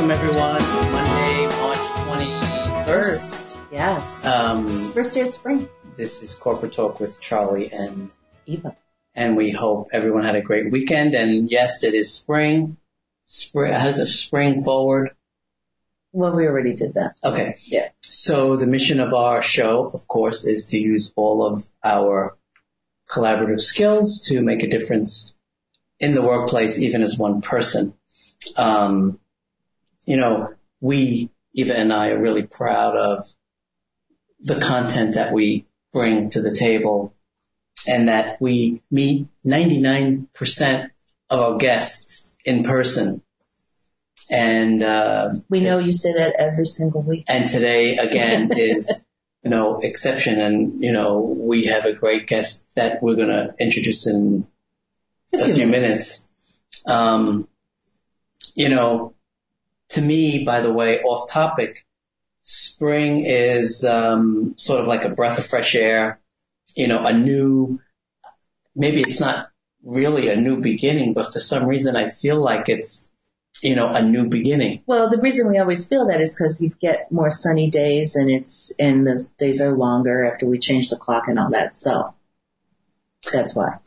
Welcome everyone. Monday, March 21st. Yes. Um, it's the first day of spring. This is Corporate Talk with Charlie and Eva. And we hope everyone had a great weekend. And yes, it is spring. Spring has a spring forward. Well, we already did that. Okay. Yeah. So the mission of our show, of course, is to use all of our collaborative skills to make a difference in the workplace, even as one person. Um, you know, we, Eva and I are really proud of the content that we bring to the table and that we meet 99% of our guests in person. And, uh, we know you say that every single week. And today again is no exception. And, you know, we have a great guest that we're going to introduce in a few minutes. Um, you know, to me, by the way, off topic, spring is um, sort of like a breath of fresh air. You know, a new, maybe it's not really a new beginning, but for some reason I feel like it's, you know, a new beginning. Well, the reason we always feel that is because you get more sunny days and it's, and the days are longer after we change the clock and all that. So that's why.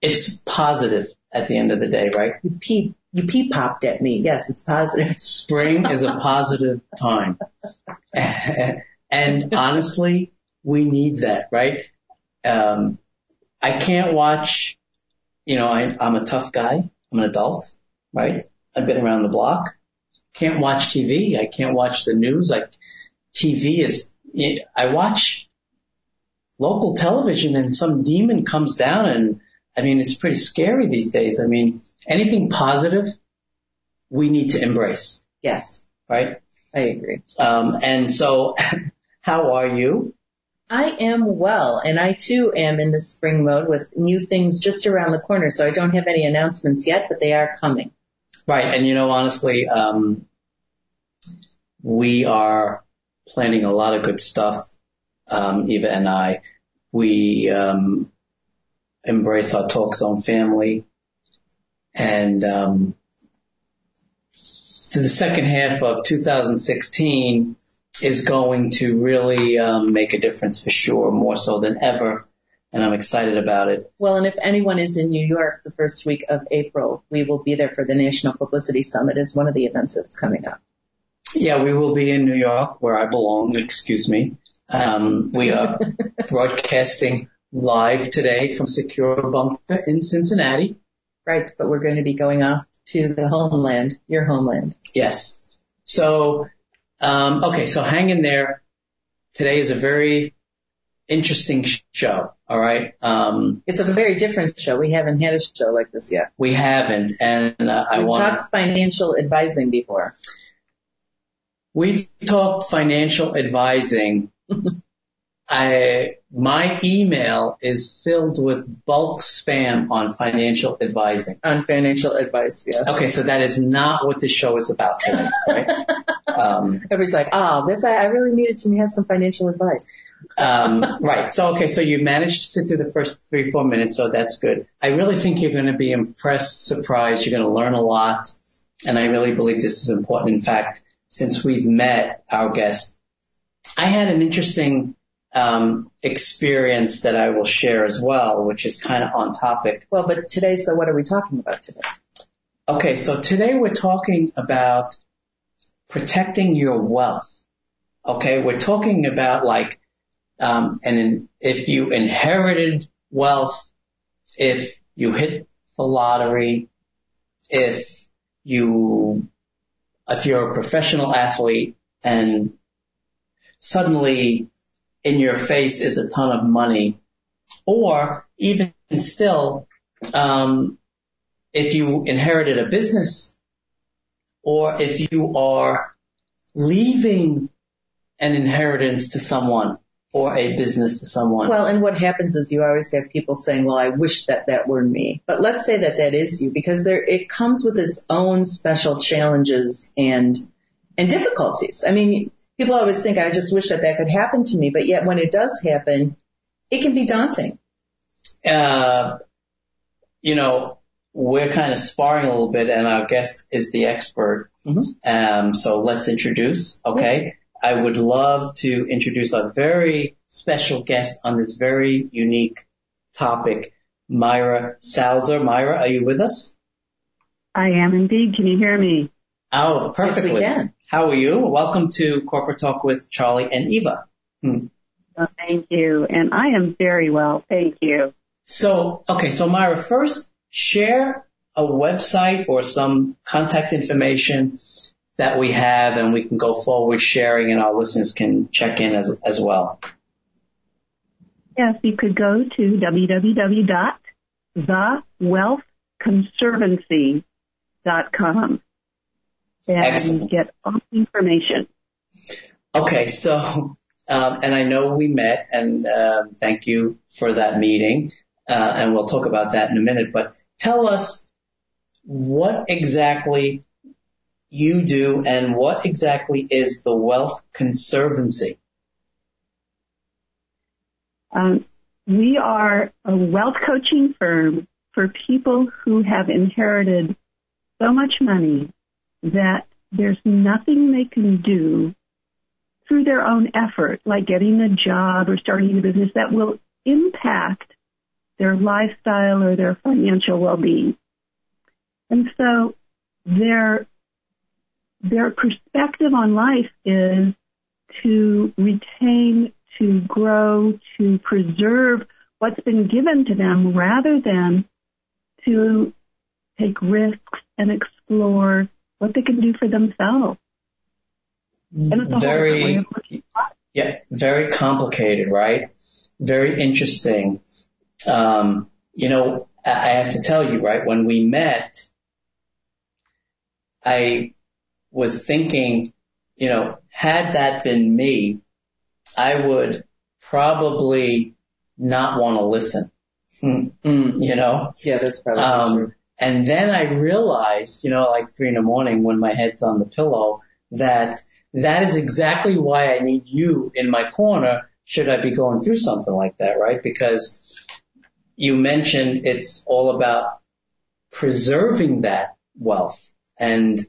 It's positive at the end of the day, right? You pee you pee popped at me. Yes, it's positive. Spring is a positive time. and honestly, we need that, right? Um, I can't watch, you know, I, I'm a tough guy. I'm an adult, right? I've been around the block. Can't watch TV. I can't watch the news. Like TV is, I watch local television and some demon comes down and I mean, it's pretty scary these days. I mean, anything positive, we need to embrace. Yes. Right? I agree. Um, and so, how are you? I am well, and I too am in the spring mode with new things just around the corner. So I don't have any announcements yet, but they are coming. Right, and you know, honestly, um, we are planning a lot of good stuff. Um, Eva and I, we um, embrace our Talk Zone family. And um, the second half of 2016 is going to really um, make a difference for sure, more so than ever. And I'm excited about it. Well, and if anyone is in New York the first week of April, we will be there for the National Publicity Summit as one of the events that's coming up. Yeah, we will be in New York where I belong, excuse me. Um, we are broadcasting live today from Secure Bunker in Cincinnati. Right, but we're going to be going off to the homeland, your homeland. Yes. So, um, okay, so hang in there. Today is a very interesting show. All right. Um, it's a very different show. We haven't had a show like this yet. We haven't, and uh, I We've talked financial advising before. We've talked financial advising I, my email is filled with bulk spam on financial advising. On financial advice, yes. Okay, so that is not what this show is about today, right? um, Everybody's like, oh, this, I, I really needed to have some financial advice. um, right. So, okay, so you managed to sit through the first three, four minutes, so that's good. I really think you're going to be impressed, surprised. You're going to learn a lot. And I really believe this is important. In fact, since we've met our guest, I had an interesting um, experience that I will share as well, which is kind of on topic. Well, but today, so what are we talking about today? Okay, so today we're talking about protecting your wealth. Okay, we're talking about like, um, and if you inherited wealth, if you hit the lottery, if you, if you're a professional athlete and suddenly in your face is a ton of money, or even still, um, if you inherited a business or if you are leaving an inheritance to someone or a business to someone. Well, and what happens is you always have people saying, well, I wish that that were me. But let's say that that is you because there, it comes with its own special challenges and, and difficulties. I mean, people always think, I just wish that that could happen to me. But yet when it does happen, it can be daunting. Uh, you know, we're kind of sparring a little bit and our guest is the expert. Mm-hmm. Um, so let's introduce, okay? I would love to introduce a very special guest on this very unique topic, Myra Salzer. Myra, are you with us? I am indeed. Can you hear me? Oh, perfectly. Yes, we can. How are you? Welcome to Corporate Talk with Charlie and Eva. Hmm. Oh, thank you. And I am very well. Thank you. So, okay. So Myra, first share a website or some contact information that we have and we can go forward sharing and our listeners can check in as, as well. Yes, you could go to www.thewealthconservancy.com and get all the information. Okay, so, um, and I know we met and um, thank you for that meeting. Uh, and we'll talk about that in a minute, but tell us what exactly you do and what exactly is the Wealth Conservancy? Um, we are a wealth coaching firm for people who have inherited so much money that there's nothing they can do through their own effort, like getting a job or starting a business that will impact their lifestyle or their financial well-being. And so their their perspective on life is to retain, to grow, to preserve what's been given to them rather than to take risks and explore what they can do for themselves. very, yeah, very complicated, right? Very interesting. Um, you know, I have to tell you, right, when we met, I was thinking, you know, had that been me, I would probably not want to listen. Mm, you know? Yeah, that's probably um, true. And then I realized, you know, like three in the morning when my head's on the pillow, that that is exactly why I need you in my corner should I be going through something like that, right? Because you mentioned it's all about preserving that wealth and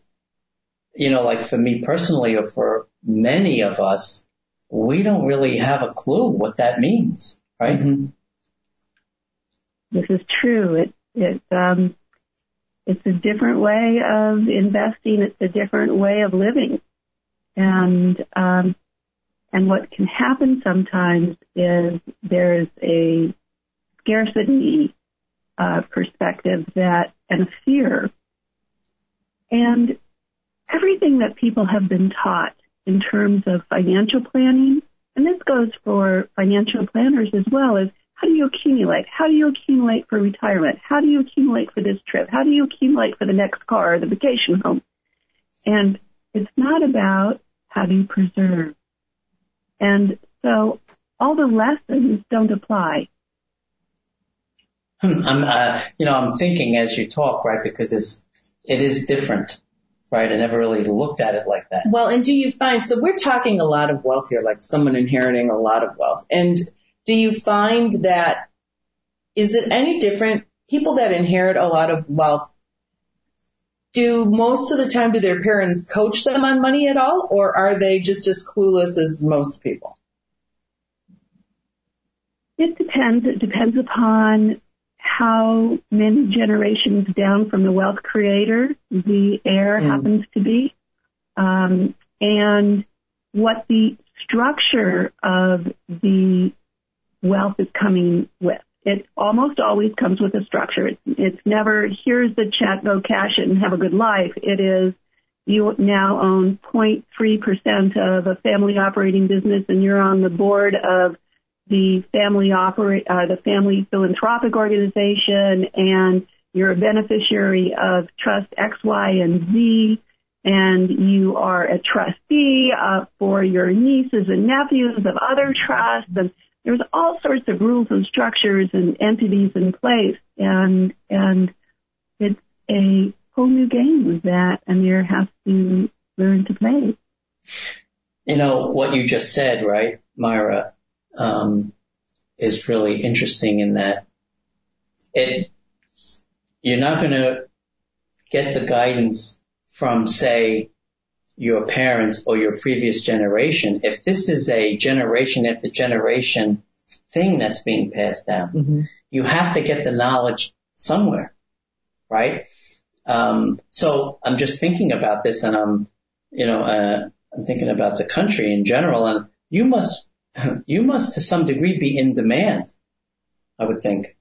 you know, like for me personally or for many of us, we don't really have a clue what that means, right? Mm-hmm. This is true. It, it, um, it's a different way of investing. It's a different way of living. And, um, and what can happen sometimes is there's a scarcity, uh, perspective that, and a fear. And everything that people have been taught in terms of financial planning, and this goes for financial planners as well, is how do you accumulate? How do you accumulate for retirement? How do you accumulate for this trip? How do you accumulate for the next car or the vacation home? And it's not about how do you preserve. And so all the lessons don't apply. Hmm, I'm, uh, you know, I'm thinking as you talk, right, because it's, it is different right? I never really looked at it like that. Well, and do you find, so we're talking a lot of wealth here, like someone inheriting a lot of wealth. And do you find that, is it any different? People that inherit a lot of wealth, do most of the time, do their parents coach them on money at all? Or are they just as clueless as most people? It depends. It depends upon how many generations down from the wealth creator the heir mm. happens to be, um, and what the structure of the wealth is coming with. It almost always comes with a structure. It's, it's never, here's the check, go cash it and have a good life. It is, you now own 0.3% of a family operating business and you're on the board of the family operate, uh, the family philanthropic organization, and you're a beneficiary of trust X, Y, and Z, and you are a trustee uh, for your nieces and nephews of other trusts, and there's all sorts of rules and structures and entities in place, and and it's a whole new game that Amir has to learn to play. You know what you just said, right, Myra, um, is really interesting in that it you're not going to get the guidance from, say, your parents or your previous generation. If this is a generation after generation thing that's being passed down, mm-hmm. you have to get the knowledge somewhere, right? Um, so I'm just thinking about this and I'm, you know, uh, I'm thinking about the country in general and you must, you must to some degree be in demand, I would think.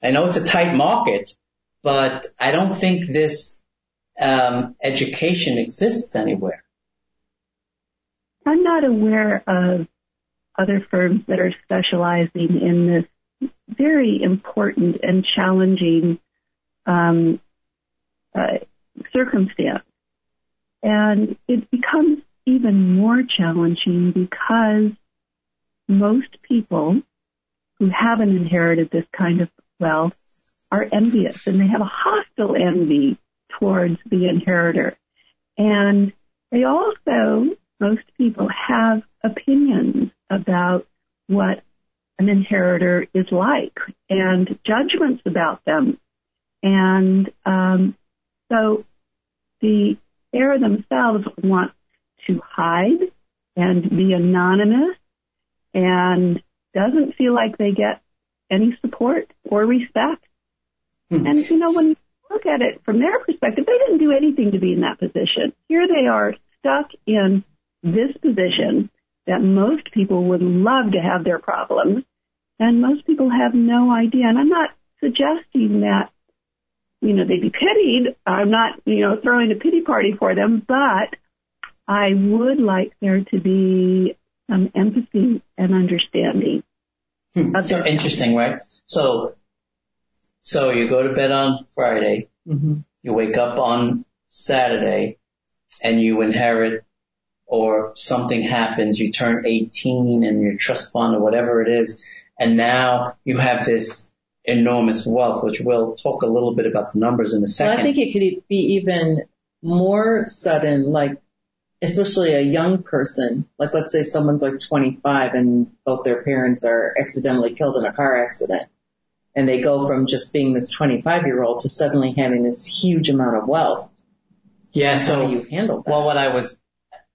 I know it's a tight market, but I don't think this um, education exists anywhere. I'm not aware of other firms that are specializing in this very important and challenging um, uh, circumstance. And it becomes even more challenging because most people who haven't inherited this kind of wealth are envious and they have a hostile envy towards the inheritor. And they also, most people have opinions about what an inheritor is like and judgments about them. And um, so the heir themselves want to hide and be anonymous and doesn't feel like they get any support or respect. Hmm. And you know, when you look at it from their perspective, they didn't do anything to be in that position. Here they are stuck in this position that most people would love to have their problems, and most people have no idea. And I'm not suggesting that, you know, they be pitied. I'm not, you know, throwing a pity party for them, but I would like there to be some empathy and understanding. Hmm. So interesting, right? So, so you go to bed on Friday, mm-hmm. you wake up on Saturday, and you inherit or something happens, you turn 18 and your trust fund or whatever it is, and now you have this enormous wealth, which we'll talk a little bit about the numbers in a second. Well, I think it could be even more sudden, like especially a young person, like let's say someone's like 25 and both their parents are accidentally killed in a car accident. And they go from just being this 25 year old to suddenly having this huge amount of wealth. Yeah. So you handle that? Well, what I was,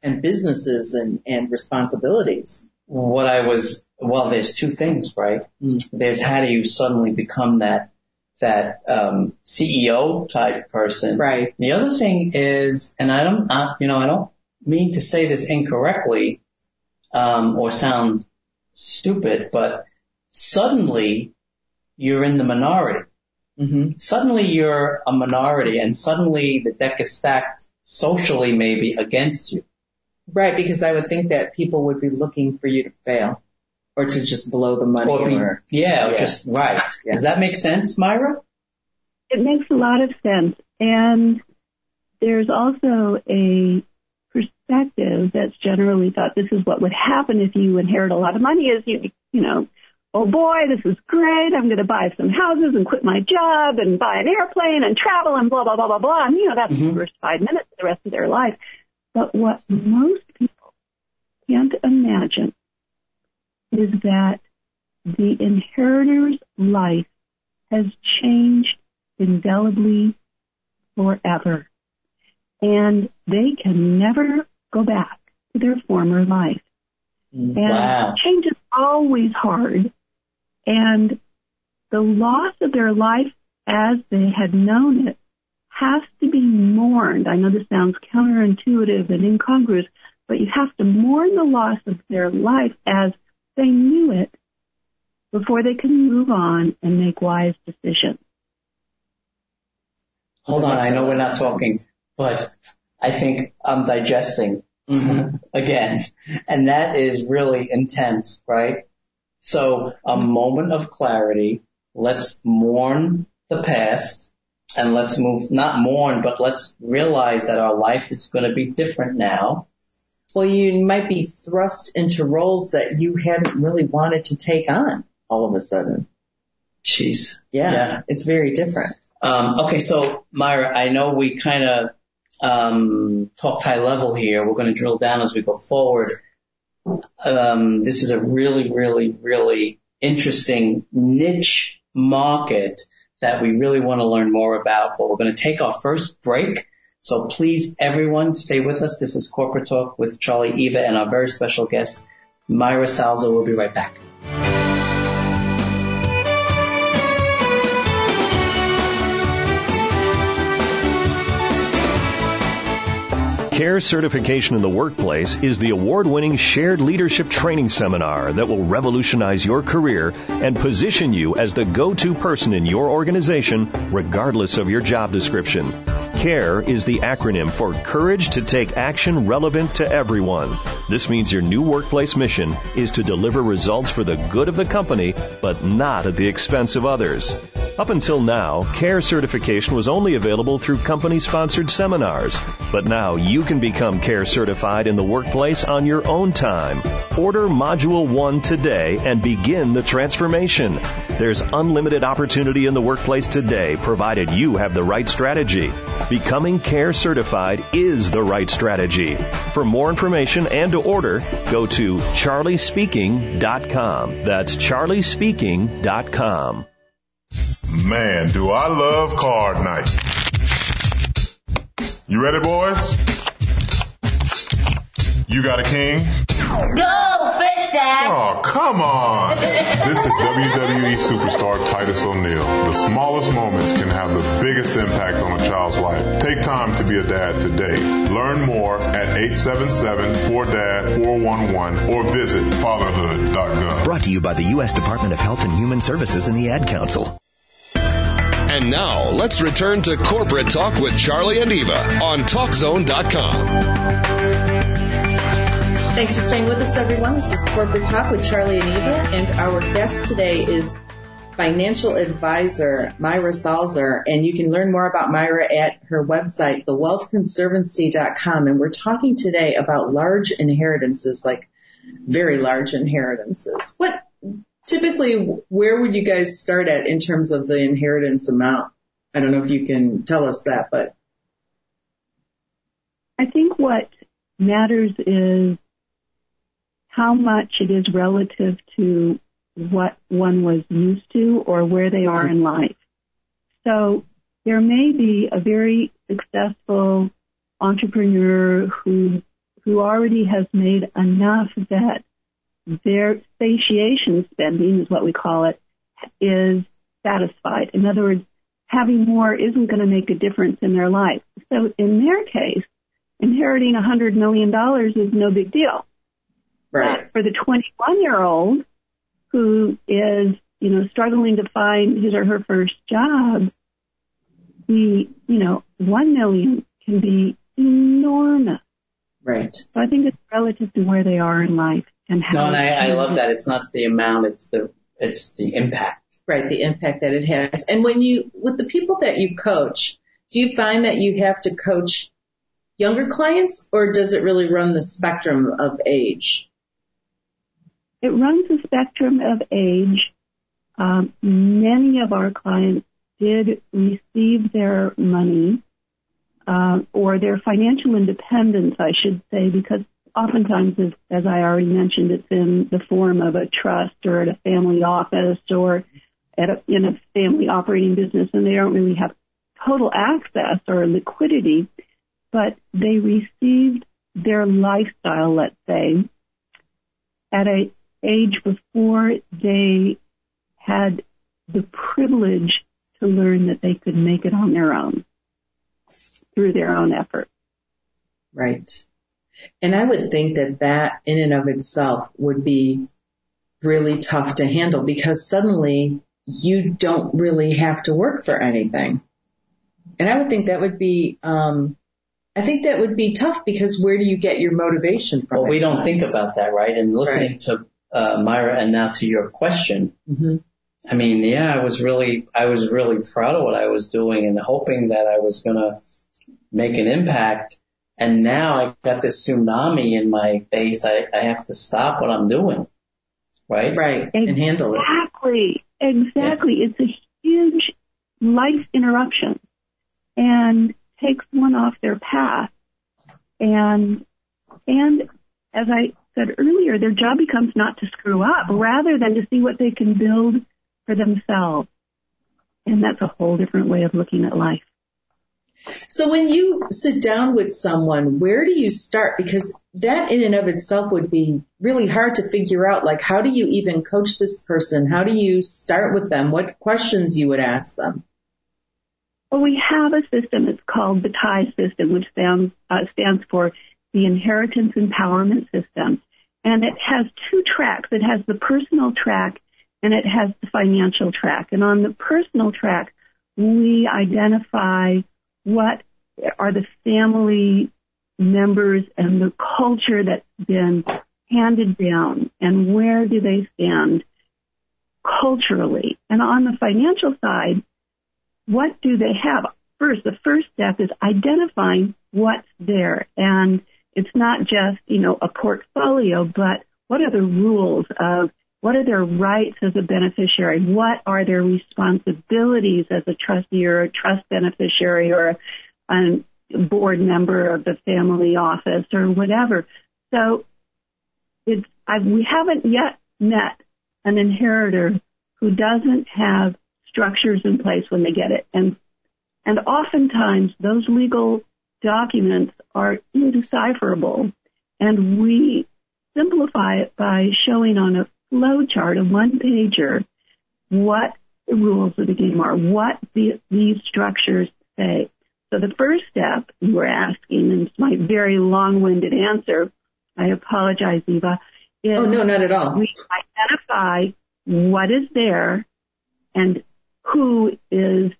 and businesses and, and responsibilities. What I was, well, there's two things, right? Mm. There's how do you suddenly become that, that, um, CEO type person. Right. The other thing is, and I don't, uh, you know, I don't mean to say this incorrectly, um, or sound stupid, but suddenly you're in the minority. Mm-hmm. Suddenly you're a minority and suddenly the deck is stacked socially maybe against you. Right, because I would think that people would be looking for you to fail or to just blow the money or, be, or yeah, yeah, just right. Yeah. Does that make sense, Myra? It makes a lot of sense. And there's also a perspective that's generally thought this is what would happen if you inherit a lot of money is you you know oh boy this is great i'm going to buy some houses and quit my job and buy an airplane and travel and blah blah blah blah blah and you know that's mm-hmm. the first five minutes of the rest of their life but what most people can't imagine is that the inheritor's life has changed indelibly forever and they can never go back to their former life. And wow. change is always hard. And the loss of their life as they had known it has to be mourned. I know this sounds counterintuitive and incongruous, but you have to mourn the loss of their life as they knew it before they can move on and make wise decisions. Hold on, I know we're not talking but I think I'm digesting mm-hmm. again. And that is really intense, right? So a moment of clarity. Let's mourn the past and let's move, not mourn, but let's realize that our life is going to be different now. Well, you might be thrust into roles that you hadn't really wanted to take on all of a sudden. Jeez. Yeah, yeah. it's very different. Um, okay, so Myra, I know we kind of um, talked high level here. We're going to drill down as we go forward. Um, this is a really, really, really interesting niche market that we really want to learn more about, but we're going to take our first break. So please, everyone, stay with us. This is Corporate Talk with Charlie Eva and our very special guest, Myra Salzer. We'll be right back. CARE certification in the workplace is the award winning shared leadership training seminar that will revolutionize your career and position you as the go to person in your organization, regardless of your job description. CARE is the acronym for Courage to Take Action Relevant to Everyone. This means your new workplace mission is to deliver results for the good of the company, but not at the expense of others. Up until now, CARE certification was only available through company sponsored seminars, but now you can become CARE certified in the workplace on your own time. Order Module 1 today and begin the transformation. There's unlimited opportunity in the workplace today, provided you have the right strategy. Becoming CARE certified is the right strategy. For more information and to order, go to charliespeaking.com. That's charliespeaking.com. Man, do I love card night. You ready, boys? You got a king? Go, fish dad! Oh, come on! this is WWE superstar Titus O'Neil. The smallest moments can have the biggest impact on a child's life. Take time to be a dad today. Learn more at 877-4DAD-411 or visit fatherhood.gov. Brought to you by the U.S. Department of Health and Human Services and the Ad Council. And now, let's return to Corporate Talk with Charlie and Eva on TalkZone.com. Thanks for staying with us, everyone. This is Corporate Talk with Charlie and Eva, and our guest today is financial advisor Myra Salzer, and you can learn more about Myra at her website, thewealthconservancy.com. And we're talking today about large inheritances, like very large inheritances. What typically, where would you guys start at in terms of the inheritance amount? I don't know if you can tell us that, but I think what matters is how much it is relative to what one was used to or where they are in life. So there may be a very successful entrepreneur who who already has made enough that their satiation spending is what we call it is satisfied. In other words, having more isn't going to make a difference in their life. So in their case, inheriting a hundred million dollars is no big deal. Right. But for the 21 year old who is, you know, struggling to find his or her first job, the, you know, one million can be enormous. Right. So I think it's relative to where they are in life and how. No, and I, I love that. It's not the amount, it's the, it's the impact. Right. The impact that it has. And when you, with the people that you coach, do you find that you have to coach younger clients or does it really run the spectrum of age? It runs the spectrum of age. Um, many of our clients did receive their money uh, or their financial independence, I should say, because oftentimes, as, as I already mentioned, it's in the form of a trust or at a family office or at a, in a family operating business, and they don't really have total access or liquidity, but they received their lifestyle, let's say, at a age before they had the privilege to learn that they could make it on their own through their own effort. Right. And I would think that that in and of itself would be really tough to handle because suddenly you don't really have to work for anything. And I would think that would be, um, I think that would be tough because where do you get your motivation from? Well, we don't think about that, right? And listening right. to uh, Myra, and now to your question, mm-hmm. I mean, yeah, I was really, I was really proud of what I was doing and hoping that I was going to make an impact. And now I got this tsunami in my face. I, I have to stop what I'm doing. Right? Right. And handle it. Exactly. Exactly. Yeah. It's a huge life interruption and takes one off their path. And, and as I said earlier, their job becomes not to screw up rather than to see what they can build for themselves. And that's a whole different way of looking at life. So when you sit down with someone, where do you start? Because that in and of itself would be really hard to figure out. Like, how do you even coach this person? How do you start with them? What questions you would ask them? Well, we have a system. It's called the TIE system, which stands, uh, stands for the Inheritance Empowerment System. And it has two tracks. It has the personal track and it has the financial track. And on the personal track, we identify what are the family members and the culture that's been handed down and where do they stand culturally. And on the financial side, what do they have? First, the first step is identifying what's there. And it's not just, you know, a portfolio, but what are the rules of what are their rights as a beneficiary? What are their responsibilities as a trustee or a trust beneficiary or a, board member of the family office or whatever? So it's, I, we haven't yet met an inheritor who doesn't have structures in place when they get it. And, and oftentimes those legal documents are indecipherable and we simplify it by showing on a flow chart, a one pager, what the rules of the game are, what the, these structures say. So the first step you were asking, and it's my very long-winded answer, I apologize, Eva. Is oh, no, not at all. We identify what is there and who is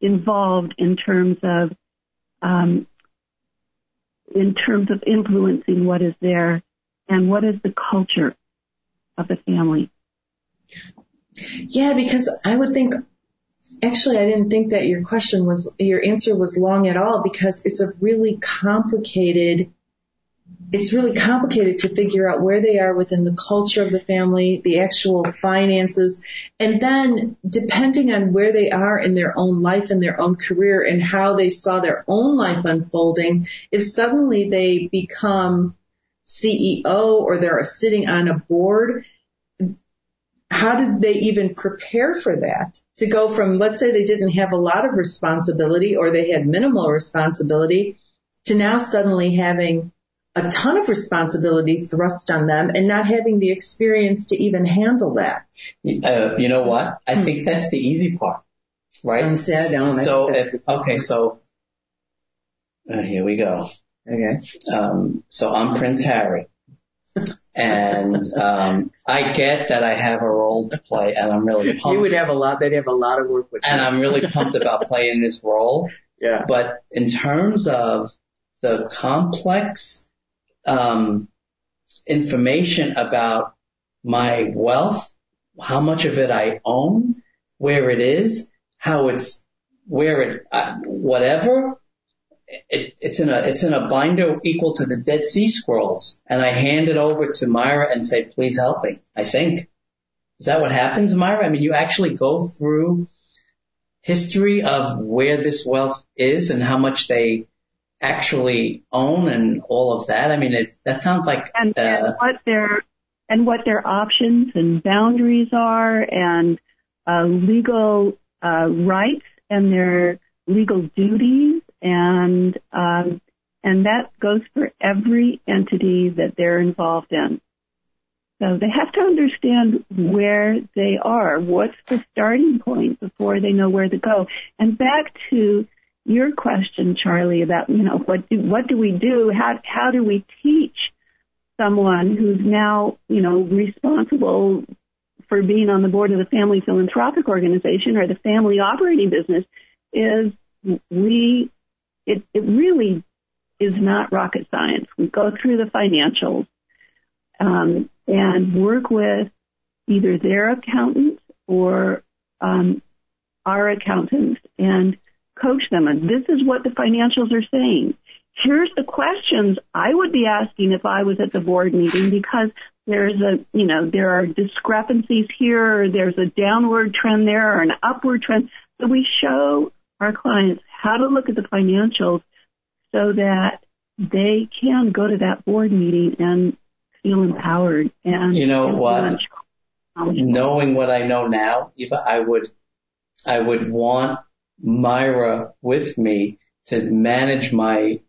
involved in terms of Um, in terms of influencing what is there and what is the culture of the family. Yeah, because I would think, actually, I didn't think that your question was, your answer was long at all because it's a really complicated, it's really complicated to figure out where they are within the culture of the family, the actual finances, and then depending on where they are in their own life and their own career and how they saw their own life unfolding, if suddenly they become CEO or they're sitting on a board, how did they even prepare for that? To go from, let's say they didn't have a lot of responsibility or they had minimal responsibility to now suddenly having a ton of responsibility thrust on them and not having the experience to even handle that. Uh, you know what? I think that's the easy part, right? I'm sad. So, if, okay, so uh, here we go. Okay. Um, so I'm Prince Harry. and um, I get that I have a role to play, and I'm really pumped. You would have a lot. They'd have a lot of work with. And you. I'm really pumped about playing this role. Yeah. But in terms of the complex um, information about my wealth, how much of it I own, where it is, how it's, where it, uh, whatever, it, it's in a it's in a binder equal to the Dead Sea Scrolls, and I hand it over to Myra and say, "Please help me." I think is that what happens, Myra? I mean, you actually go through history of where this wealth is and how much they actually own and all of that. I mean, it, that sounds like and, uh, and what their and what their options and boundaries are, and uh, legal uh, rights and their legal duties and um, and that goes for every entity that they're involved in. So they have to understand where they are. What's the starting point before they know where to go? And back to your question, Charlie, about you know what do what do we do? How how do we teach someone who's now you know responsible for being on the board of the family philanthropic organization or the family operating business? Is we it, it really is not rocket science. We go through the financials um, and work with either their accountant or um, our accountant and coach them. And this is what the financials are saying. Here's the questions I would be asking if I was at the board meeting because there's a, you know, there are discrepancies here, there's a downward trend there or an upward trend. So we show our clients how to look at the financials so that they can go to that board meeting and feel empowered and you know what knowing what I know now Eva I would I would want Myra with me to manage my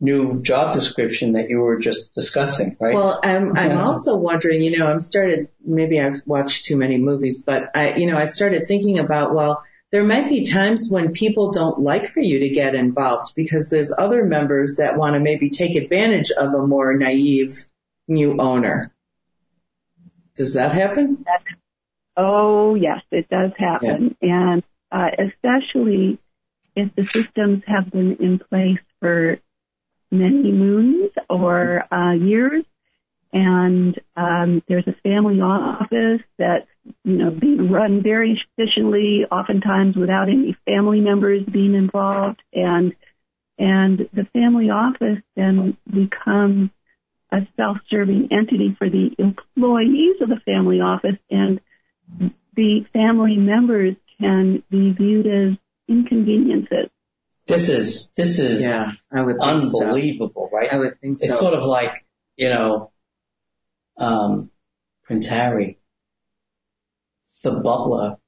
new job description that you were just discussing, right? Well, I'm, I'm also wondering, you know, I'm started, maybe I've watched too many movies, but I, you know, I started thinking about, well, there might be times when people don't like for you to get involved because there's other members that want to maybe take advantage of a more naive new owner. Does that happen? Oh, yes, it does happen. Yeah. And especially if the systems have been in place for many moons or uh, years, and um, there's a family office that's you know being run very efficiently, oftentimes without any family members being involved, and and the family office then becomes a self-serving entity for the employees of the family office, and the family members can be viewed as inconveniences. This is this is yeah, I would unbelievable, so. right? I would think so. It's sort of like you know, um, Prince Harry, the butler,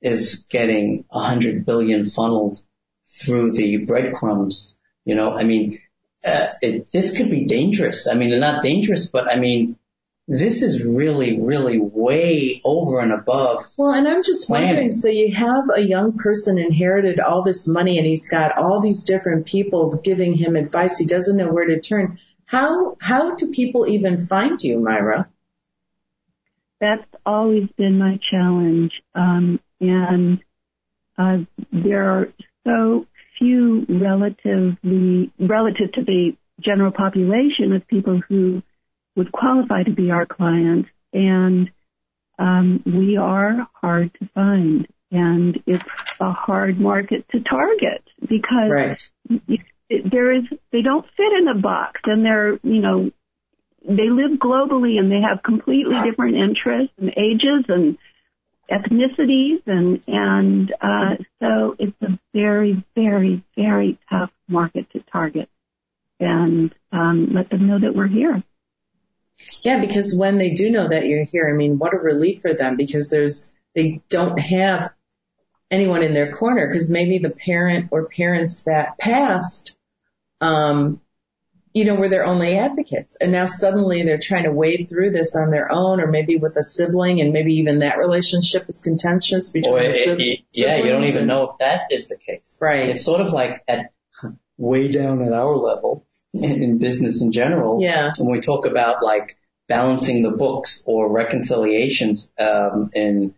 is getting a hundred billion funneled through the breadcrumbs. You know, I mean, uh, it, this could be dangerous. I mean, not dangerous, but I mean, this is really, really way over and above. Well, and I'm just planning. wondering, so you have a young person inherited all this money and he's got all these different people giving him advice. He doesn't know where to turn. How, how do people even find you, Myra? That's always been my challenge. Um, and, uh, there are so few relatively, relative to the general population of people who would qualify to be our clients, and um, we are hard to find, and it's a hard market to target because right. there is they don't fit in a box, and they're you know they live globally and they have completely different interests and ages and ethnicities and and uh, so it's a very very very tough market to target and um, let them know that we're here. Yeah, because when they do know that you're here, I mean, what a relief for them because there's, they don't have anyone in their corner because maybe the parent or parents that passed, um, you know, were their only advocates. And now suddenly they're trying to wade through this on their own or maybe with a sibling and maybe even that relationship is contentious between Boy, the it, it, Yeah, you don't even and, know if that is the case. Right. It's sort of like at way down at our level in, in business in general. Yeah. When we talk about like balancing the books or reconciliations um, in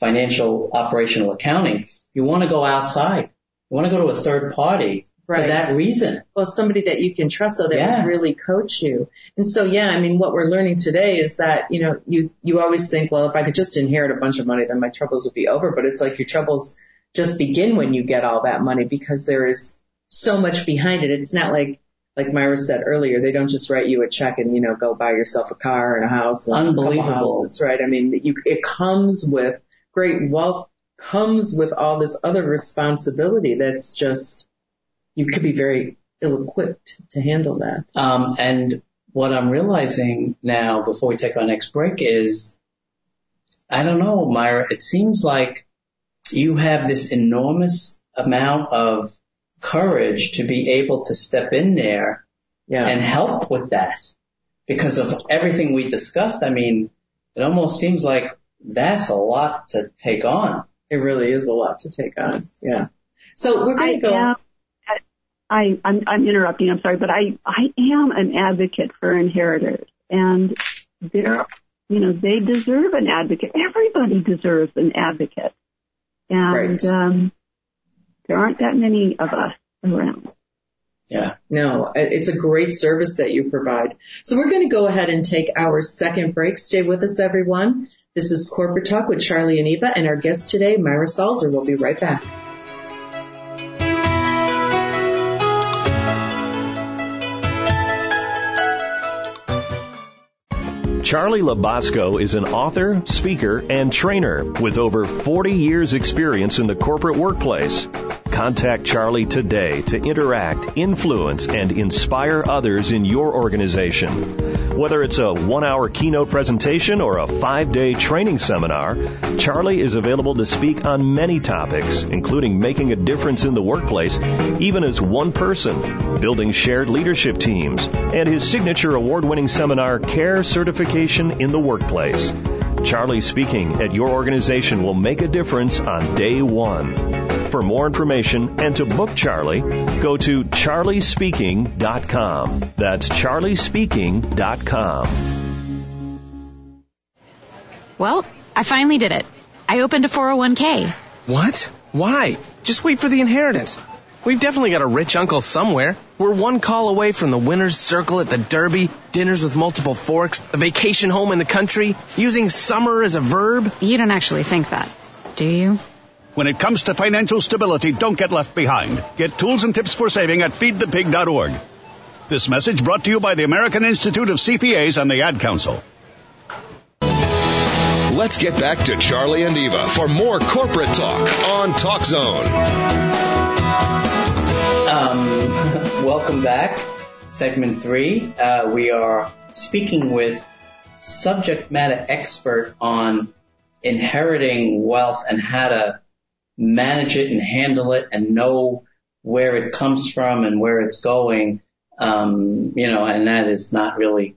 financial operational accounting, you want to go outside. You want to go to a third party right. for that reason. Well, somebody that you can trust so that yeah. will really coach you. And so, yeah, I mean, what we're learning today is that, you know, you, you always think, well, if I could just inherit a bunch of money, then my troubles would be over. But it's like your troubles just begin when you get all that money because there is so much behind it. It's not like like Myra said earlier, they don't just write you a check and, you know, go buy yourself a car and a house and Unbelievable. a couple houses, right? I mean, you, it comes with great wealth, comes with all this other responsibility that's just, you could be very ill-equipped to handle that. Um, and what I'm realizing now before we take our next break is, I don't know, Myra, it seems like you have this enormous amount of courage to be able to step in there yeah. and help with that because of everything we discussed. I mean, it almost seems like that's a lot to take on. It really is a lot to take on. Yeah. So we're going to go. Am, I, I'm, I'm interrupting. I'm sorry, but I, I am an advocate for inheritors and they're, you know, they deserve an advocate. Everybody deserves an advocate. And, right. um, there aren't that many of us around. Yeah, no, it's a great service that you provide. So we're going to go ahead and take our second break. Stay with us, everyone. This is Corporate Talk with Charlie and Eva and our guest today, Myra Salzer. We'll be right back. Charlie Labasco is an author, speaker, and trainer with over 40 years experience in the corporate workplace. Contact Charlie today to interact, influence, and inspire others in your organization. Whether it's a one hour keynote presentation or a five day training seminar, Charlie is available to speak on many topics, including making a difference in the workplace, even as one person, building shared leadership teams, and his signature award winning seminar, Care Certification in the Workplace. Charlie speaking at your organization will make a difference on day one. For more information and to book Charlie, go to charliespeaking.com. That's charliespeaking.com. Well, I finally did it. I opened a 401k. What? Why? Just wait for the inheritance. We've definitely got a rich uncle somewhere. We're one call away from the winner's circle at the Derby, dinners with multiple forks, a vacation home in the country, using summer as a verb. You don't actually think that, do you? When it comes to financial stability, don't get left behind. Get tools and tips for saving at feedthepig.org. This message brought to you by the American Institute of CPAs and the Ad Council. Let's get back to Charlie and Eva for more corporate talk on Talk Zone. Um, welcome back. Segment three. Uh, we are speaking with subject matter expert on inheriting wealth and how to manage it and handle it and know where it comes from and where it's going. Um, you know, and that is not really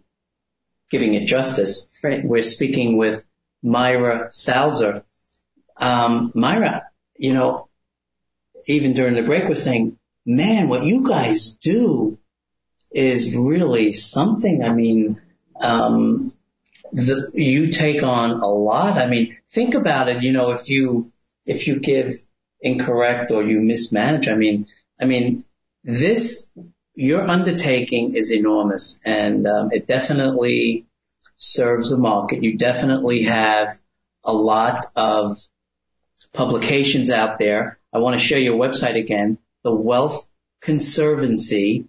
giving it justice. Right. We're speaking with Myra Salzer. Um, Myra, you know, even during the break, we're saying man, what you guys do is really something. I mean, um, the, you take on a lot. I mean, think about it. You know, if you, if you give incorrect or you mismanage, I mean, I mean, this, your undertaking is enormous and um, it definitely serves the market. You definitely have a lot of publications out there. I want to show your website again, the Wealth Conservancy.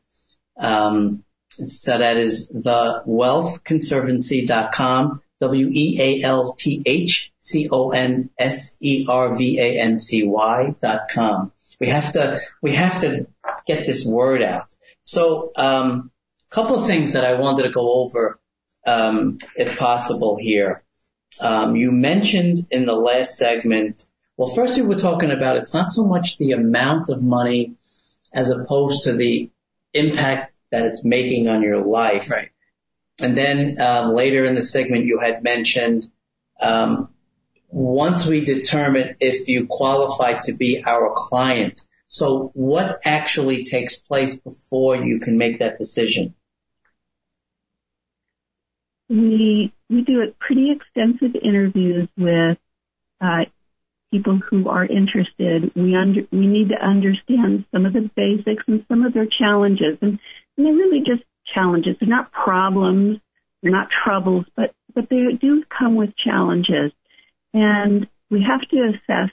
Um, so that is the wealthconservancy.com, W-E-A-L-T-H-C-O-N-S-E-R-V-A-N-C-Y dot com. We have to, we have to get this word out. So, um, a couple of things that I wanted to go over, if possible here. Um, you mentioned in the last segment, well, first we were talking about it's not so much the amount of money as opposed to the impact that it's making on your life. Right. And then um, later in the segment, you had mentioned um, once we determine if you qualify to be our client. So what actually takes place before you can make that decision? We we do pretty extensive interviews with uh, people who are interested. We under, we need to understand some of the basics and some of their challenges, and, and they're really just challenges. They're not problems. They're not troubles, but but they do come with challenges, and we have to assess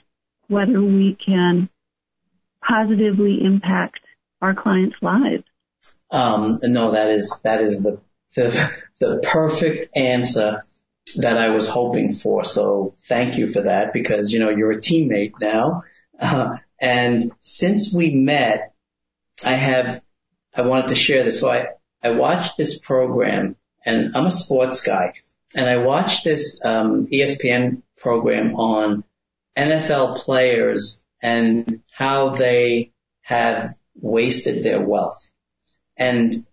whether we can positively impact our clients' lives. Um, no, that is that is the the, the perfect answer that I was hoping for. So thank you for that because, you know, you're a teammate now. Uh, and since we met, I have, I wanted to share this. So I, I watched this program and I'm a sports guy and I watched this, um, ESPN program on NFL players and how they have wasted their wealth. And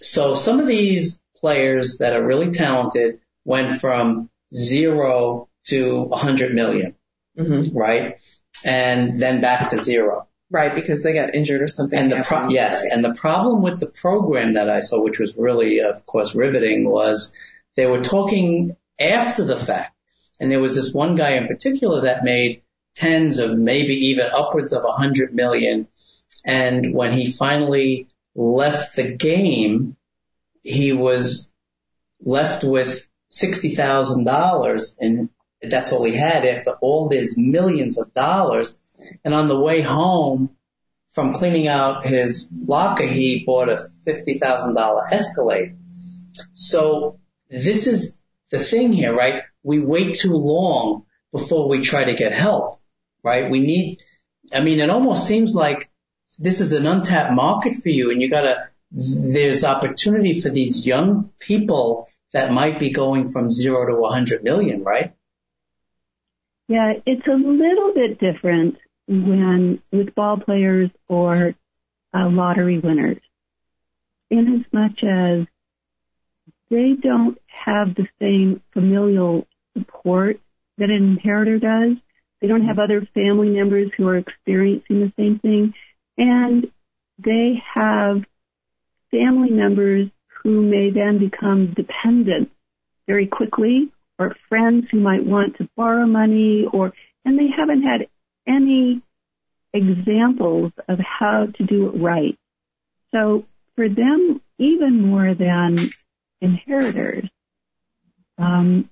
so some of these players that are really talented went from zero to a hundred million, Mm-hmm. right? And then back to zero. Right, because they got injured or something. And the pro- yes, and the problem with the program that I saw, which was really, of course, riveting, was they were talking after the fact, and there was this one guy in particular that made tens of maybe even upwards of a hundred million, and when he finally left the game, he was left with sixty thousand dollars and that's all he had after all these millions of dollars. And on the way home from cleaning out his locker, he bought a $50,000 Escalade. So this is the thing here, right? We wait too long before we try to get help, right? We need, I mean, it almost seems like this is an untapped market for you and you gotta, there's opportunity for these young people that might be going from zero to 100 million, right? Yeah, it's a little bit different when with ball players or uh, lottery winners, in as much as they don't have the same familial support that an inheritor does. They don't have other family members who are experiencing the same thing. And they have family members who may then become dependent very quickly or friends who might want to borrow money or, and they haven't had any examples of how to do it right. So for them, even more than inheritors, um,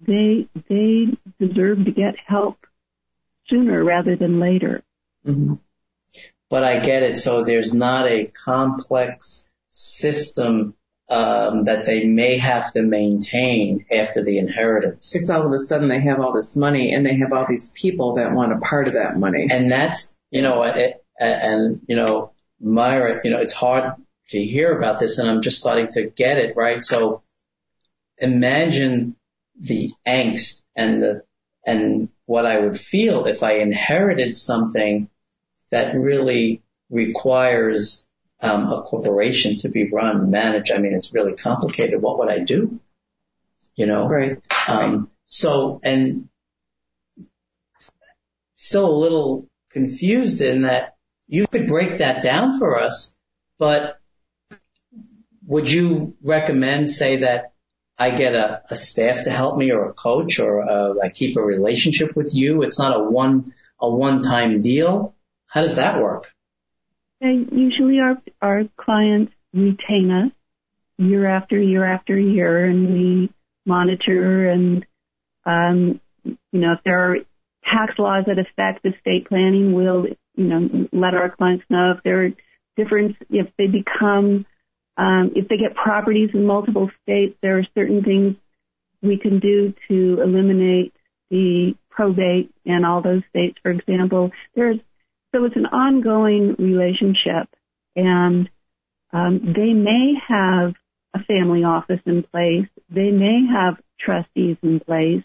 they they deserve to get help sooner rather than later. Mm-hmm. But I get it. So there's not a complex system um, that they may have to maintain after the inheritance. It's all of a sudden they have all this money and they have all these people that want a part of that money. And that's, you know, it, and, you know, Myra, you know, it's hard to hear about this and I'm just starting to get it, right? So imagine the angst and the, and what I would feel if I inherited something that really requires um, a corporation to be run, managed. I mean, it's really complicated. What would I do? You know? Right. Um, so, and still a little confused in that you could break that down for us, but would you recommend, say that I get a, a staff to help me or a coach or a, uh, I keep a relationship with you? It's not a one, a one time deal. How does that work? And usually our, our clients retain us year after year after year and we monitor and, um, you know, if there are tax laws that affect estate planning, we'll, you know, let our clients know if there are different, if they become, um, if they get properties in multiple states, there are certain things we can do to eliminate the probate in all those states, for example. There's so it's an ongoing relationship, and um, they may have a family office in place. They may have trustees in place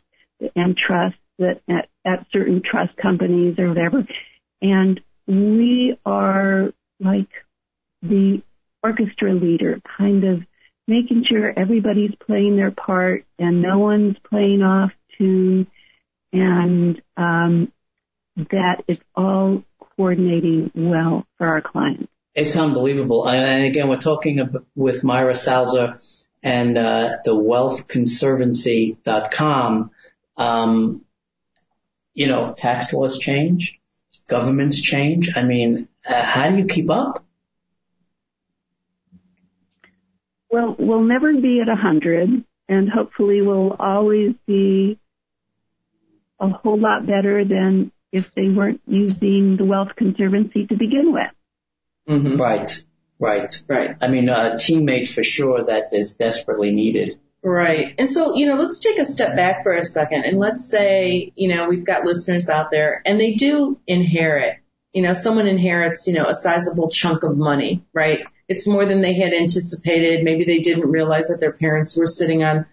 and trusts that at, at certain trust companies or whatever. And we are like the orchestra leader, kind of making sure everybody's playing their part and no one's playing off tune and um, that it's all coordinating well for our clients. It's unbelievable. And again, we're talking with Myra Salzer and uh, the wealthconservancy.com. Um, you know, tax laws change, governments change. I mean, uh, how do you keep up? Well, we'll never be at a hundred, and hopefully, we'll always be a whole lot better than if they weren't using the Wealth Conservancy to begin with. Mm-hmm. Right, right, right. I mean, a teammate for sure that is desperately needed. Right. And so, you know, let's take a step back for a second and let's say, you know, we've got listeners out there and they do inherit, you know, someone inherits, you know, a sizable chunk of money, right? It's more than they had anticipated. Maybe they didn't realize that their parents were sitting on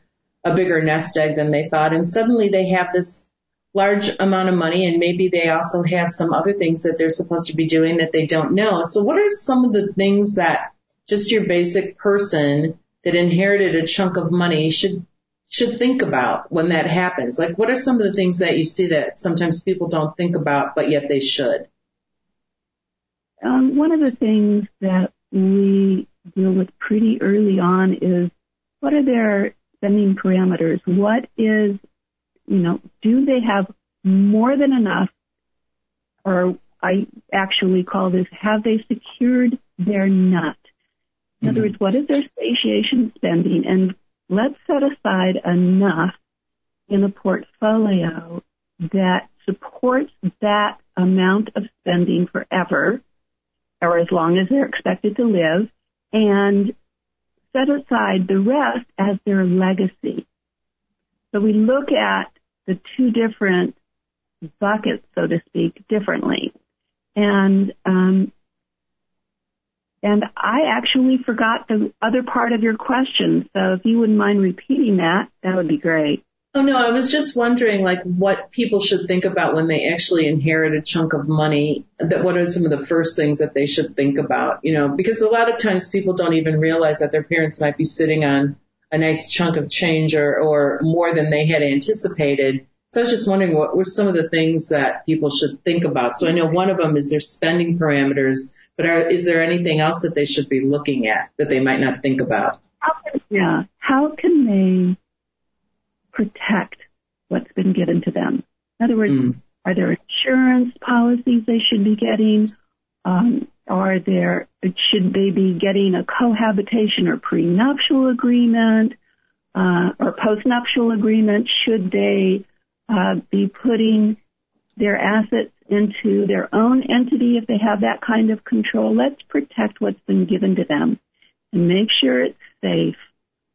a bigger nest egg than they thought. And suddenly they have this large amount of money and maybe they also have some other things that they're supposed to be doing that they don't know. So what are some of the things that just your basic person that inherited a chunk of money should should think about when that happens? Like what are some of the things that you see that sometimes people don't think about but yet they should? Um, one of the things that we deal with pretty early on is what are their spending parameters? What is you know, do they have more than enough, or I actually call this, have they secured their nut? In other words, what is their satiation spending? And let's set aside enough in a portfolio that supports that amount of spending forever or as long as they're expected to live and set aside the rest as their legacy. So we look at the two different buckets, so to speak, differently. And um, and I actually forgot the other part of your question. So if you wouldn't mind repeating that, that would be great. Oh no, I was just wondering like what people should think about when they actually inherit a chunk of money. That what are some of the first things that they should think about? You know, because a lot of times people don't even realize that their parents might be sitting on a nice chunk of change or, or more than they had anticipated. So I was just wondering what were some of the things that people should think about. So I know one of them is their spending parameters, but are, is there anything else that they should be looking at that they might not think about? Yeah. How can they protect what's been given to them? In other words, mm. are there insurance policies they should be getting? Um, are there should they be getting a cohabitation or prenuptial agreement uh, or postnuptial agreement? Should they uh, be putting their assets into their own entity if they have that kind of control? Let's protect what's been given to them and make sure it's safe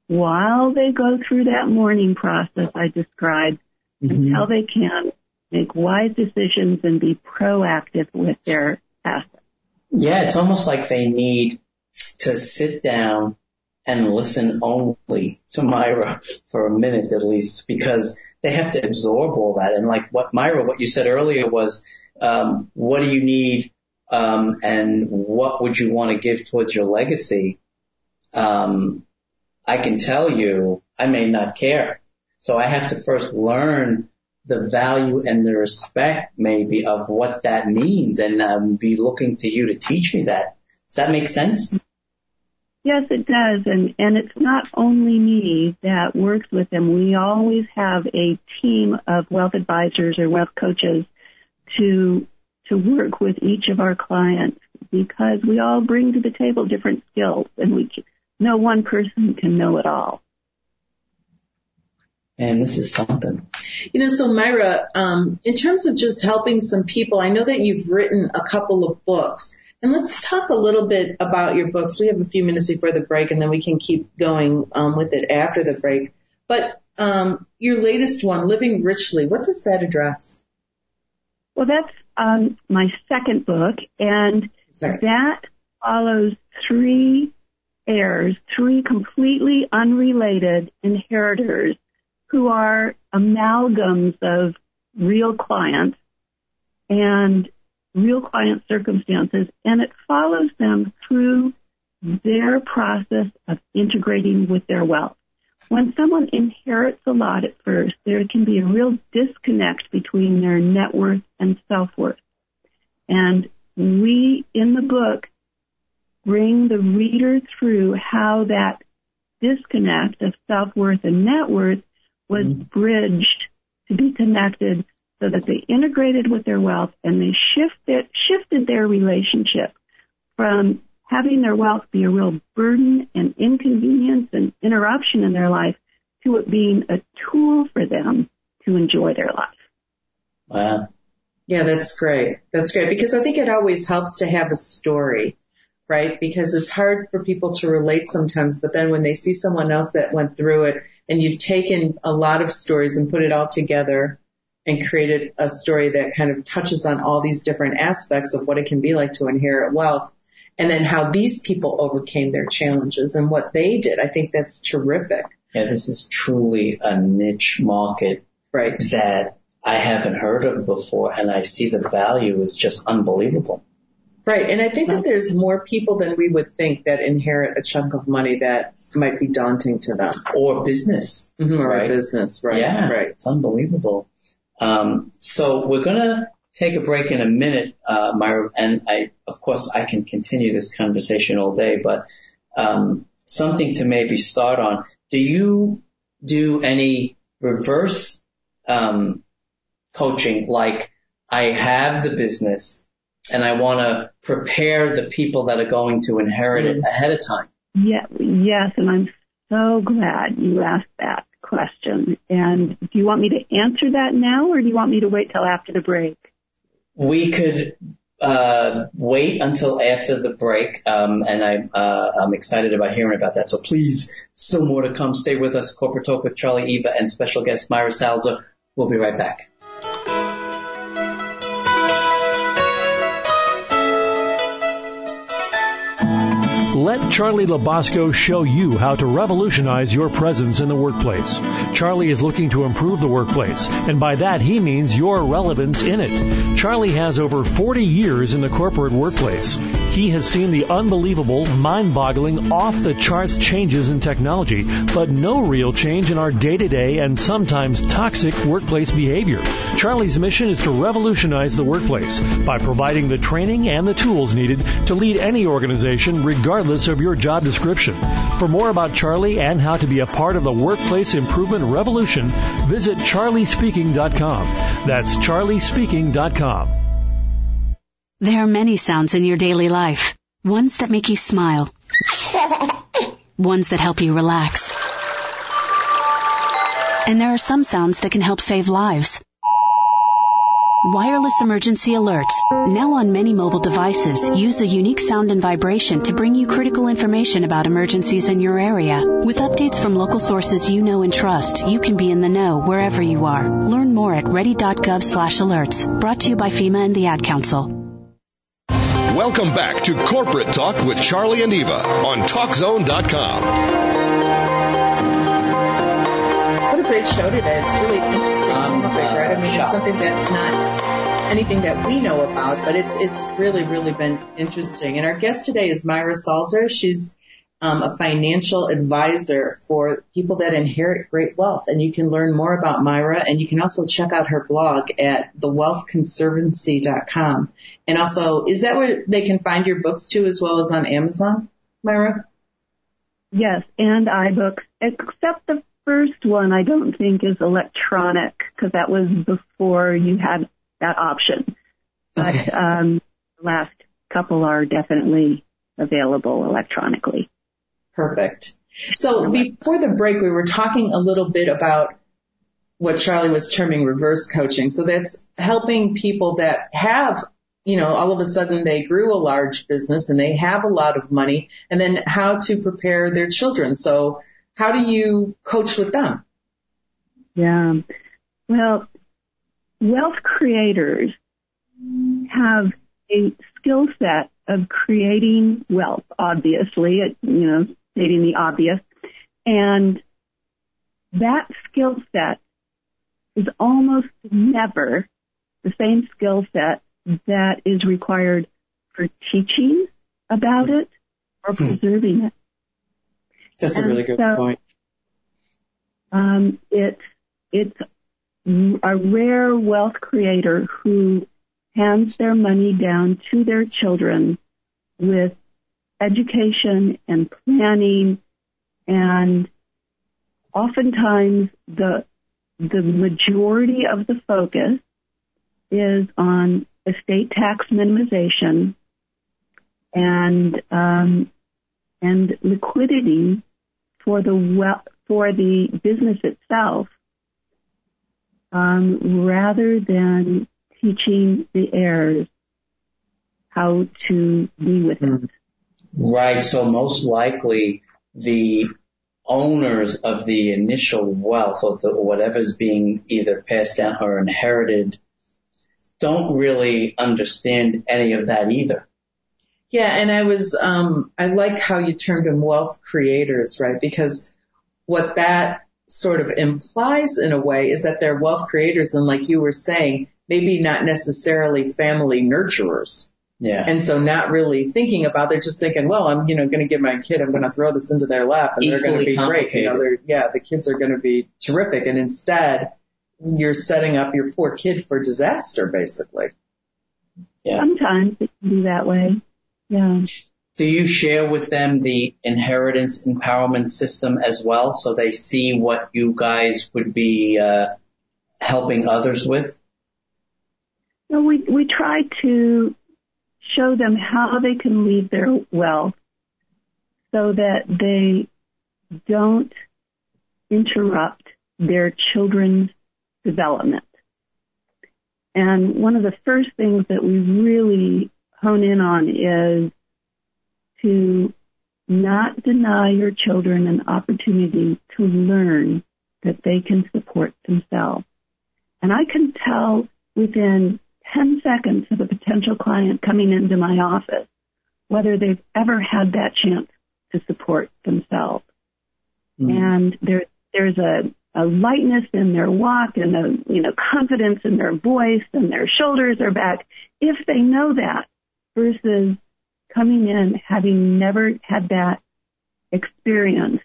while they go through that mourning process I described mm-hmm. until they can make wise decisions and be proactive with their assets. Yeah, it's almost like they need to sit down and listen only to Myra for a minute at least because they have to absorb all that. And like what Myra, what you said earlier was, um, what do you need, um, and what would you want to give towards your legacy? Um, I can tell you I may not care. So I have to first learn the value and the respect maybe of what that means and um, be looking to you to teach me that. Does that make sense? Yes, it does. And, and it's not only me that works with them. We always have a team of wealth advisors or wealth coaches to, to work with each of our clients because we all bring to the table different skills and we, no one person can know it all. And this is something. You know, so Myra, um, in terms of just helping some people, I know that you've written a couple of books. And let's talk a little bit about your books. We have a few minutes before the break, and then we can keep going um, with it after the break. But um, your latest one, Living Richly, what does that address? Well, that's um, my second book, and Sorry. that follows three heirs, three completely unrelated inheritors who are amalgams of real clients and real client circumstances, and it follows them through their process of integrating with their wealth. When someone inherits a lot at first, there can be a real disconnect between their net worth and self worth. And we, in the book, bring the reader through how that disconnect of self worth and net worth was mm-hmm. bridged to be connected so that they integrated with their wealth and they shifted shifted their relationship from having their wealth be a real burden and inconvenience and interruption in their life to it being a tool for them to enjoy their life. Wow. Yeah, that's great. That's great because I think it always helps to have a story right? Because it's hard for people to relate sometimes, but then when they see someone else that went through it and you've taken a lot of stories and put it all together and created a story that kind of touches on all these different aspects of what it can be like to inherit wealth and then how these people overcame their challenges and what they did. I think that's terrific. Yeah, this is truly a niche market right. that I haven't heard of before and I see the value is just unbelievable. Right. And I think that there's more people than we would think that inherit a chunk of money that might be daunting to them. Or business. Mm-hmm, or right? business, right. Yeah. Right. It's unbelievable. Um, so we're going to take a break in a minute, uh, Myra, and I, of course, I can continue this conversation all day, but, um, something to maybe start on. Do you do any reverse, um, coaching like I have the business and I want to prepare the people that are going to inherit it ahead of time. Yeah, yes, and I'm so glad you asked that question. And do you want me to answer that now or do you want me to wait till after the break? We could uh, wait until after the break, um, and I, uh, I'm excited about hearing about that. So please, still more to come. Stay with us. Corporate Talk with Charlie Eva and special guest Myra Salzer. We'll be right back. Let Charlie Labasco show you how to revolutionize your presence in the workplace. Charlie is looking to improve the workplace, and by that he means your relevance in it. Charlie has over 40 years in the corporate workplace. He has seen the unbelievable, mind-boggling, off-the-charts changes in technology, but no real change in our day-to-day and sometimes toxic workplace behavior. Charlie's mission is to revolutionize the workplace by providing the training and the tools needed to lead any organization regardless regardless of your job description. For more about Charlie and how to be a part of the workplace improvement revolution, visit charliespeaking.com. That's charliespeaking.com. There are many sounds in your daily life. Ones that make you smile. Ones that help you relax. And there are some sounds that can help save lives. Wireless emergency alerts, now on many mobile devices, use a unique sound and vibration to bring you critical information about emergencies in your area. With updates from local sources you know and trust, you can be in the know wherever you are. Learn more at ready.gov slash alerts. Brought to you by FEMA and the Ad Council. Welcome back to Corporate Talk with Charlie and Eva on TalkZone.com great show today. It's really interesting um, topic, right? I mean, it's something that's not anything that we know about, but it's it's really really been interesting. And our guest today is Myra Salzer. She's um, a financial advisor for people that inherit great wealth. And you can learn more about Myra and you can also check out her blog at thewealthconservancy.com. And also, is that where they can find your books too, as well as on Amazon, Myra? Yes, and iBooks, except the first one I don't think is electronic because that was before you had that option. Okay. But um, the last couple are definitely available electronically. Perfect. So before the break, we were talking a little bit about what Charlie was terming reverse coaching. So that's helping people that have, you know, all of a sudden they grew a large business and they have a lot of money and then how to prepare their children. So how do you coach with them? Yeah. Well, wealth creators have a skill set of creating wealth, obviously, you know, stating the obvious. And that skill set is almost never the same skill set that is required for teaching about it or hmm. preserving it. That's a really good so, point. Um, it's it's a rare wealth creator who hands their money down to their children with education and planning and oftentimes the the majority of the focus is on estate tax minimization and um, and liquidity for the for the business itself, um, rather than teaching the heirs how to be with it. Right. So most likely the owners of the initial wealth or the, whatever's being either passed down or inherited don't really understand any of that either. Yeah, and I was um I like how you termed them wealth creators, right? Because what that sort of implies in a way is that they're wealth creators and like you were saying, maybe not necessarily family nurturers. Yeah. And so not really thinking about, they're just thinking, well, I'm, you know, going to give my kid, I'm going to throw this into their lap and Equally they're going to be great. You know, they're, yeah, the kids are going to be terrific. And instead you're setting up your poor kid for disaster, basically. Yeah. Sometimes it can be that way. Yeah. Do you share with them the inheritance empowerment system as well so they see what you guys would be uh, helping others with? No, we, we try to show them how they can leave their wealth so that they don't interrupt their children's development. And one of the first things that we really hone in on is to not deny your children an opportunity to learn that they can support themselves. And I can tell within 10 seconds of a potential client coming into my office whether they've ever had that chance to support themselves. Mm. And there, there's a, a lightness in their walk and a, you know, confidence in their voice and their shoulders are back if they know that versus coming in having never had that experience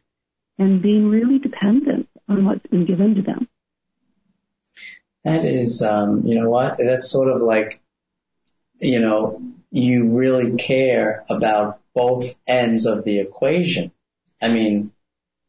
and being really dependent on what's been given to them. That is, um, you know what? That's sort of like, you know, you really care about both ends of the equation. I mean,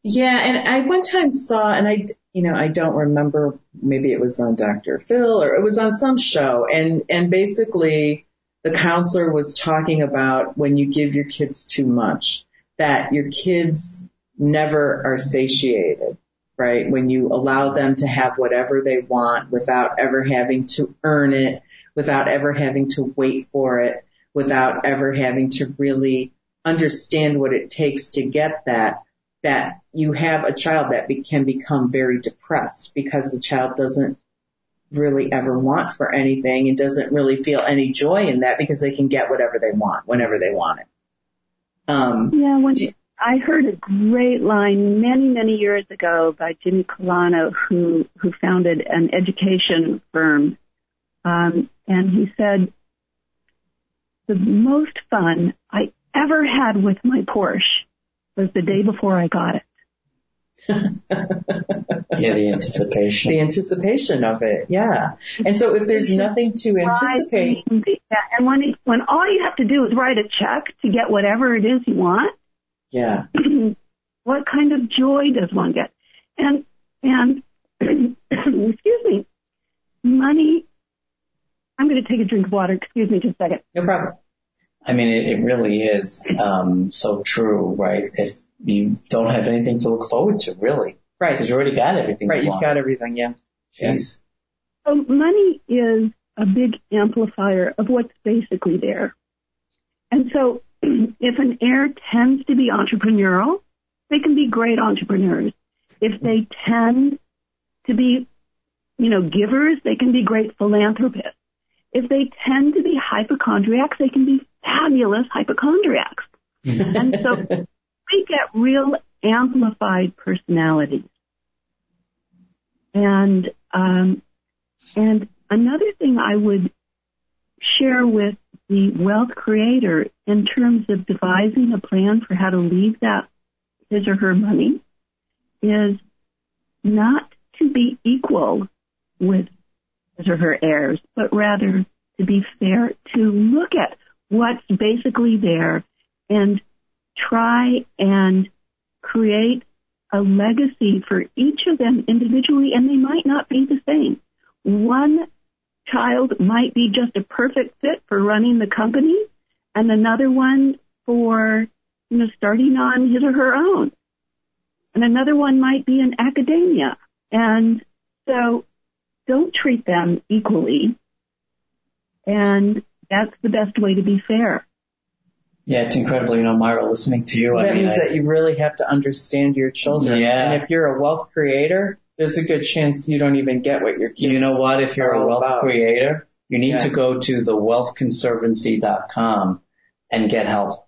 yeah, and I one time saw, and I, you know, I don't remember, maybe it was on Dr. Phil or it was on some show, and, and basically the counselor was talking about when you give your kids too much, that your kids never are satiated right? When you allow them to have whatever they want without ever having to earn it, without ever having to wait for it, without ever having to really understand what it takes to get that, that you have a child that be, can become very depressed because the child doesn't really ever want for anything and doesn't really feel any joy in that because they can get whatever they want whenever they want it. Um, yeah, when, you, I heard a great line many, many years ago by Jimmy Calano, who who founded an education firm, um, and he said, "The most fun I ever had with my Porsche was the day before I got it." Yeah, the anticipation. The anticipation of it, yeah. And so if there's nothing to anticipate, yeah, and when it, when all you have to do is write a check to get whatever it is you want, yeah. what kind of joy does one get? And and excuse me, money. I'm going to take a drink of water. Excuse me, just a second. No problem. I mean, it, it really is um, so true, right? If you don't have anything to look forward to, really, right? Because you already got everything. Right, you you've want. got everything. Yeah. Jeez. So money is a big amplifier of what's basically there. And so if an heir tends to be entrepreneurial, they can be great entrepreneurs. If they tend to be, you know, givers, they can be great philanthropists. If they tend to be hypochondriacs, they can be fabulous hypochondriacs. and so we get real amplified personalities. And um, and another thing I would share with the wealth creator in terms of devising a plan for how to leave that his or her money is not to be equal with his or her heirs, but rather to be fair, to look at what's basically there and try and create a legacy for each of them individually, and they might not be the same. One child might be just a perfect fit for running the company and another one for, you know, starting on his or her own. And another one might be in academia. And so don't treat them equally. And that's the best way to be fair. Yeah, it's incredible. You know, Myra, listening to you. That I mean, means I, that you really have to understand your children. Yeah. And if you're a wealth creator, there's a good chance you don't even get what your kids You know what? If you're a wealth about. creator, you need Yeah. to go to thewealthconservancy.com and get help.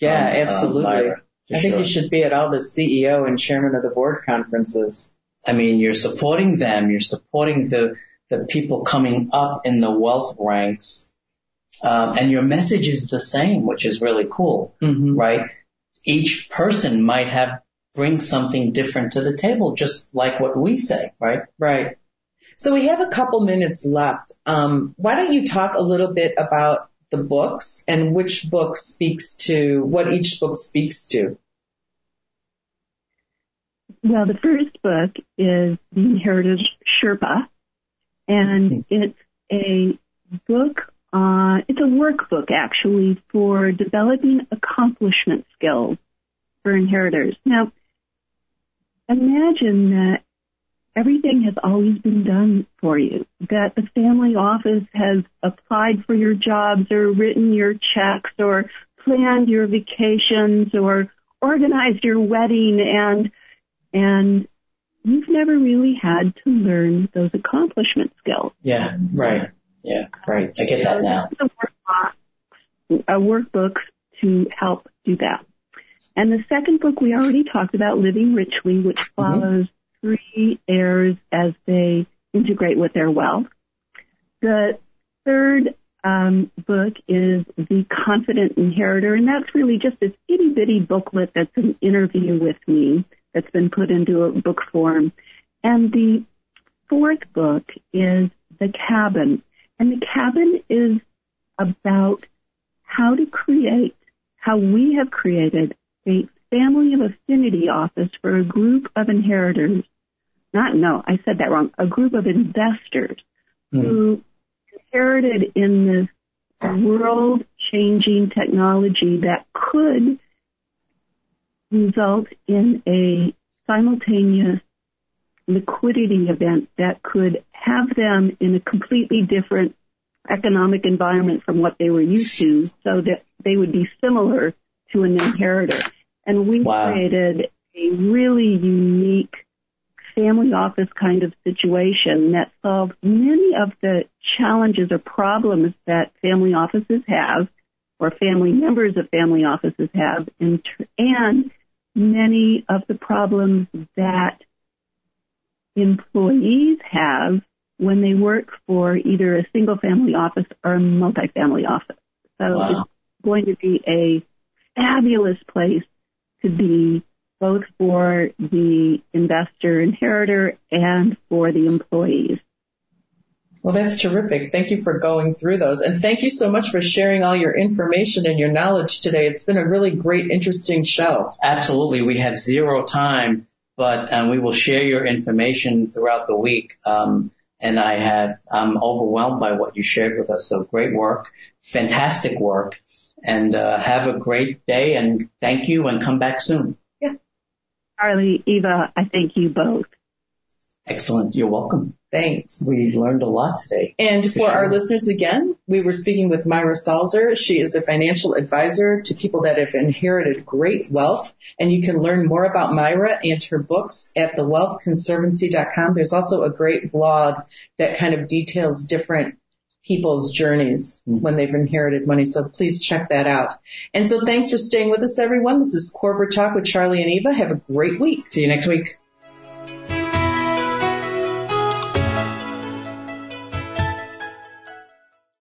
Yeah, from, uh, absolutely. Myra, for I think you should be at all the CEO and chairman of the board conferences. I mean, you're supporting them. You're supporting the the people coming up in the wealth ranks, um, and your message is the same, which is really cool, Mm-hmm. right? Each person might have bring something different to the table, just like what we say, right? Right. So we have a couple minutes left. Um, why don't you talk a little bit about the books and which book speaks to what each book speaks to? Well, the first book is The Inheritor's Sherpa, and it's a book, uh, it's a workbook actually for developing accomplishment skills for inheritors. Now, imagine that everything has always been done for you, that the family office has applied for your jobs or written your checks or planned your vacations or organized your wedding and and you've never really had to learn those accomplishment skills. Yeah, right. Yeah, right. I get that now. A workbook to help do that. And the second book we already talked about, Living Richly, which mm-hmm. follows mm-hmm. three heirs as they integrate with their wealth. The third um, book is The Confident Inheritor, and that's really just this itty bitty booklet that's an interview with me that's been put into a book form. And the fourth book is The Cabin, and The Cabin is about how to create, how we have created a family of affinity office for a group of inheritors. Not, no, I said that wrong. A group of investors mm. who inherited in this world changing technology that could result in a simultaneous liquidity event that could have them in a completely different economic environment from what they were used to so that they would be similar to an inheritor. And we wow. created a really unique family office kind of situation that solved many of the challenges or problems that family offices have or family members of family offices have and, and many of the problems that employees have when they work for either a single family office or a multifamily office. So wow. it's going to be a fabulous place to be both for the investor inheritor and for the employees. Well, that's terrific. Thank you for going through those. And thank you so much for sharing all your information and your knowledge today. It's been a really great, interesting show. Absolutely. We have zero time, but um, we will share your information throughout the week. Um, and I had, I'm overwhelmed by what you shared with us. So great work, fantastic work, and uh, have a great day. And thank you, and come back soon. Yeah. Charlie, Eva, I thank you both. Excellent. You're welcome. Thanks. We learned a lot today. And for, for sure. our listeners again, we were speaking with Myra Salzer. She is a financial advisor to people that have inherited great wealth. And you can learn more about Myra and her books at thewealthconservancy.com. There's also a great blog that kind of details different people's journeys mm-hmm. when they've inherited money. So please check that out. And so thanks for staying with us, everyone. This is Corporate Talk with Charlie and Eva. Have a great week. See you next week.